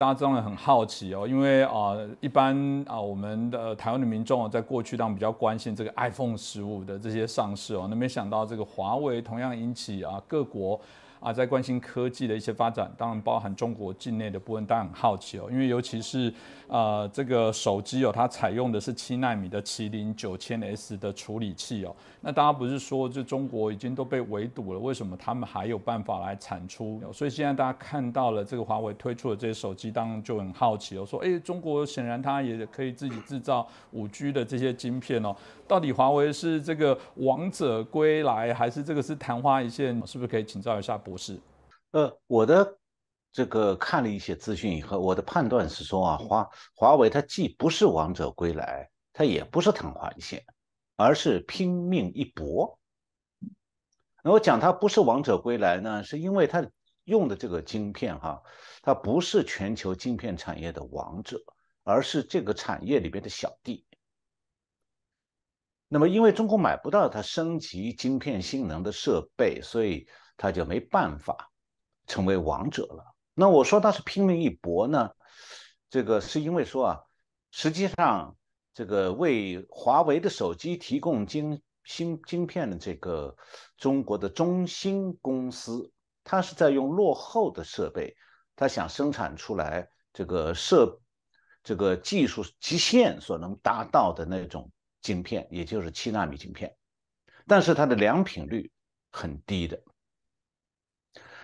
大家真的很好奇哦，因为啊，一般啊，我们的台湾的民众在过去当比较关心这个 iPhone 十五的这些上市哦，那没想到这个华为同样引起啊各国。啊，在关心科技的一些发展，当然包含中国境内的部分，当然很好奇哦。因为尤其是呃这个手机哦，它采用的是七纳米的麒麟九千 S 的处理器哦。那大家不是说就中国已经都被围堵了，为什么他们还有办法来产出？所以现在大家看到了这个华为推出的这些手机，当然就很好奇哦，说哎，中国显然它也可以自己制造五 G 的这些晶片哦。到底华为是这个王者归来，还是这个是昙花一现？是不是可以请教一下？博士，呃，我的这个看了一些资讯以后，我的判断是说啊，华华为它既不是王者归来，它也不是昙花一现，而是拼命一搏。那我讲它不是王者归来呢，是因为它用的这个晶片哈，它不是全球晶片产业的王者，而是这个产业里边的小弟。那么因为中国买不到它升级晶片性能的设备，所以。它就没办法成为王者了。那我说他是拼命一搏呢，这个是因为说啊，实际上这个为华为的手机提供晶芯晶片的这个中国的中芯公司，它是在用落后的设备，它想生产出来这个设这个技术极限所能达到的那种晶片，也就是七纳米晶片，但是它的良品率很低的。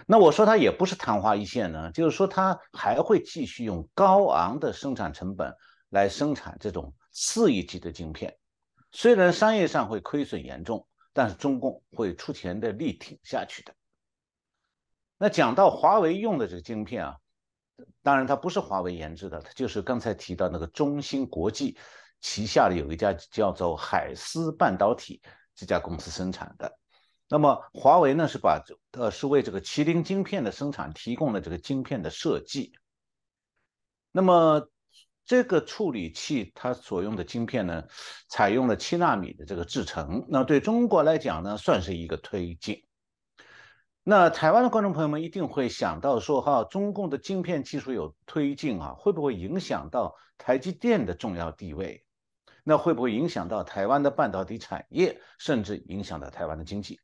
那我说它也不是昙花一现呢，就是说它还会继续用高昂的生产成本来生产这种次一级的晶片，虽然商业上会亏损严重，但是中共会出钱的力挺下去的。那讲到华为用的这个晶片啊，当然它不是华为研制的，它就是刚才提到那个中芯国际旗下的有一家叫做海思半导体这家公司生产的。那么华为呢是把呃是为这个麒麟晶片的生产提供了这个晶片的设计。那么这个处理器它所用的晶片呢，采用了七纳米的这个制程。那对中国来讲呢，算是一个推进。那台湾的观众朋友们一定会想到说哈，中共的晶片技术有推进啊，会不会影响到台积电的重要地位？那会不会影响到台湾的半导体产业，甚至影响到台湾的经济？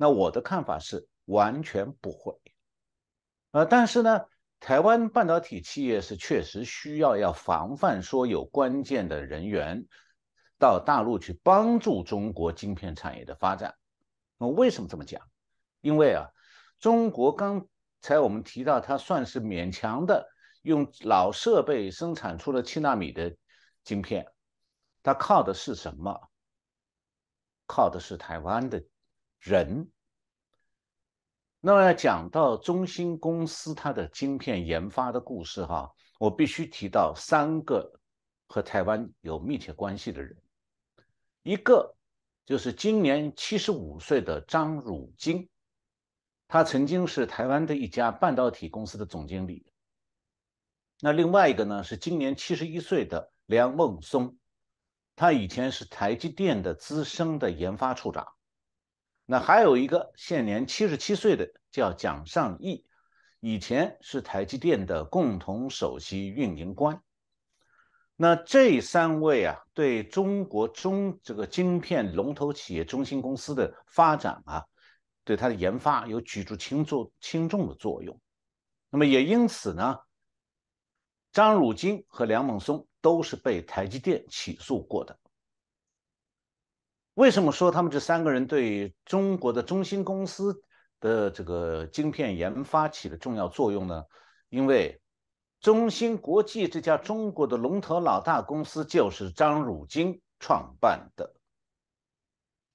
那我的看法是完全不会，呃，但是呢，台湾半导体企业是确实需要要防范说有关键的人员到大陆去帮助中国晶片产业的发展。那为什么这么讲？因为啊，中国刚才我们提到，它算是勉强的用老设备生产出了七纳米的晶片，它靠的是什么？靠的是台湾的。人，那么要讲到中芯公司它的晶片研发的故事哈，我必须提到三个和台湾有密切关系的人，一个就是今年七十五岁的张汝京，他曾经是台湾的一家半导体公司的总经理。那另外一个呢是今年七十一岁的梁孟松，他以前是台积电的资深的研发处长。那还有一个现年七十七岁的叫蒋尚义，以前是台积电的共同首席运营官。那这三位啊，对中国中这个晶片龙头企业中芯公司的发展啊，对它的研发有举足轻重轻重的作用。那么也因此呢，张汝京和梁孟松都是被台积电起诉过的。为什么说他们这三个人对中国的中芯公司的这个晶片研发起了重要作用呢？因为中芯国际这家中国的龙头老大公司就是张汝京创办的。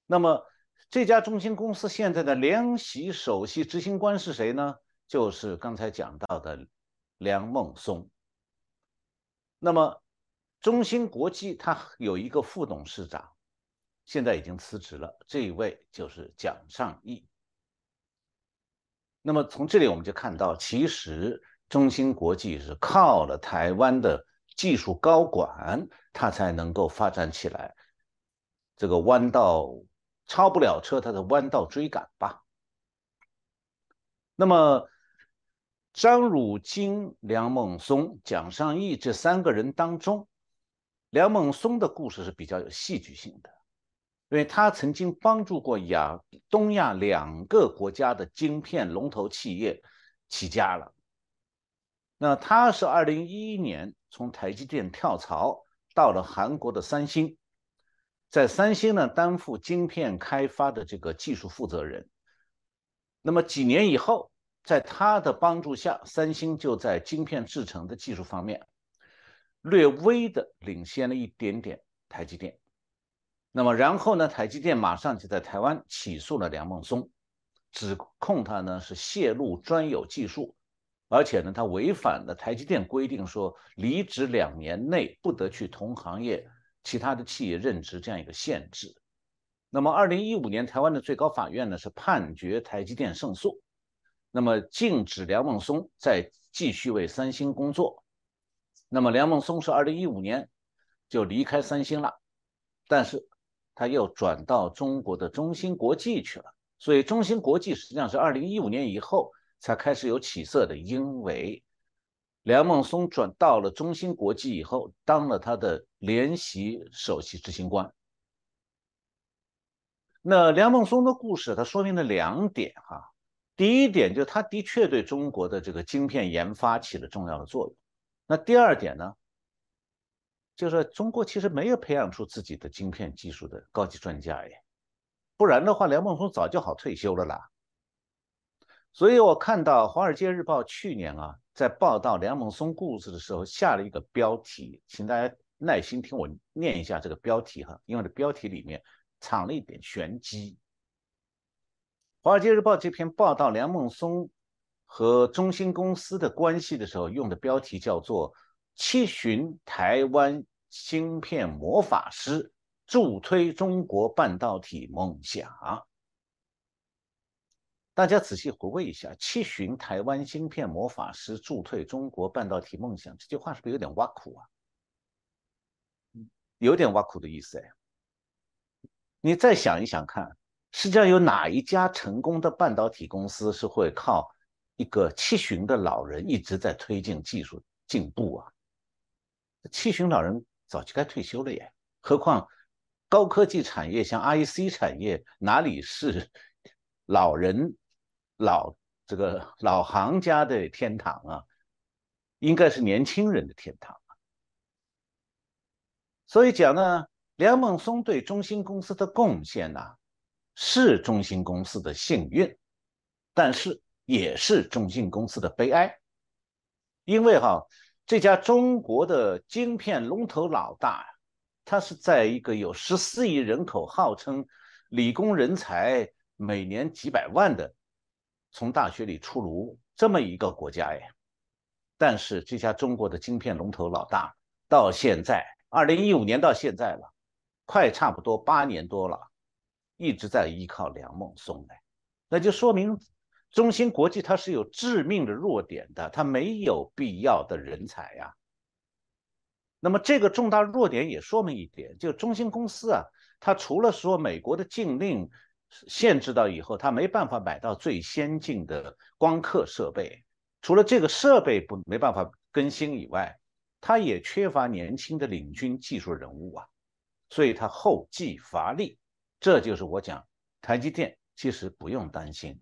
那么这家中芯公司现在的联席首席执行官是谁呢？就是刚才讲到的梁孟松。那么中芯国际它有一个副董事长。现在已经辞职了，这一位就是蒋尚义。那么从这里我们就看到，其实中芯国际是靠了台湾的技术高管，它才能够发展起来。这个弯道超不了车，它的弯道追赶吧。那么张汝京、梁孟松、蒋尚义这三个人当中，梁孟松的故事是比较有戏剧性的，因为他曾经帮助过亚东亚两个国家的晶片龙头企业起家了。那他是二零一一年从台积电跳槽到了韩国的三星，在三星呢担负晶片开发的这个技术负责人。那么几年以后。在他的帮助下，三星就在晶片制成的技术方面略微的领先了一点点台积电。那么然后呢，台积电马上就在台湾起诉了梁孟松，指控他呢是泄露专有技术，而且呢他违反了台积电规定，说离职两年内不得去同行业其他的企业任职这样一个限制。那么二零一五年，台湾的最高法院呢是判决台积电胜诉。那么禁止梁孟松再继续为三星工作。那么梁孟松是二零一五年就离开三星了，但是他又转到中国的中芯国际去了。所以中芯国际实际上是二零一五年以后才开始有起色的，因为梁孟松转到了中芯国际以后，当了他的联席首席执行官。那梁孟松的故事，它说明了两点哈。第一点就是他的确对中国的这个晶片研发起了重要的作用。那第二点呢，就是中国其实没有培养出自己的晶片技术的高级专家耶，不然的话，梁孟松早就好退休了啦。所以我看到《华尔街日报》去年啊，在报道梁孟松故事的时候，下了一个标题，请大家耐心听我念一下这个标题哈，因为这标题里面藏了一点玄机。《华尔街日报》这篇报道梁孟松和中芯公司的关系的时候，用的标题叫做“七旬台湾芯片魔法师助推中国半导体梦想”。大家仔细回味一下，“七旬台湾芯片魔法师助推中国半导体梦想”这句话是不是有点挖苦啊？有点挖苦的意思哎。你再想一想看。世界上，有哪一家成功的半导体公司是会靠一个七旬的老人一直在推进技术进步啊？七旬老人早就该退休了耶，何况高科技产业像 IC 产业，哪里是老人老这个老行家的天堂啊？应该是年轻人的天堂！所以讲呢，梁孟松对中兴公司的贡献呢？是中兴公司的幸运，但是也是中兴公司的悲哀，因为哈这家中国的晶片龙头老大，他是在一个有十四亿人口、号称理工人才每年几百万的从大学里出炉这么一个国家哎，但是这家中国的晶片龙头老大到现在二零一五年到现在了，快差不多八年多了。一直在依靠梁孟松哎，那就说明中芯国际它是有致命的弱点的，它没有必要的人才呀。那么这个重大弱点也说明一点，就中芯公司啊，它除了说美国的禁令限制到以后，它没办法买到最先进的光刻设备，除了这个设备不没办法更新以外，它也缺乏年轻的领军技术人物啊，所以它后继乏力。这就是我讲，台积电其实不用担心。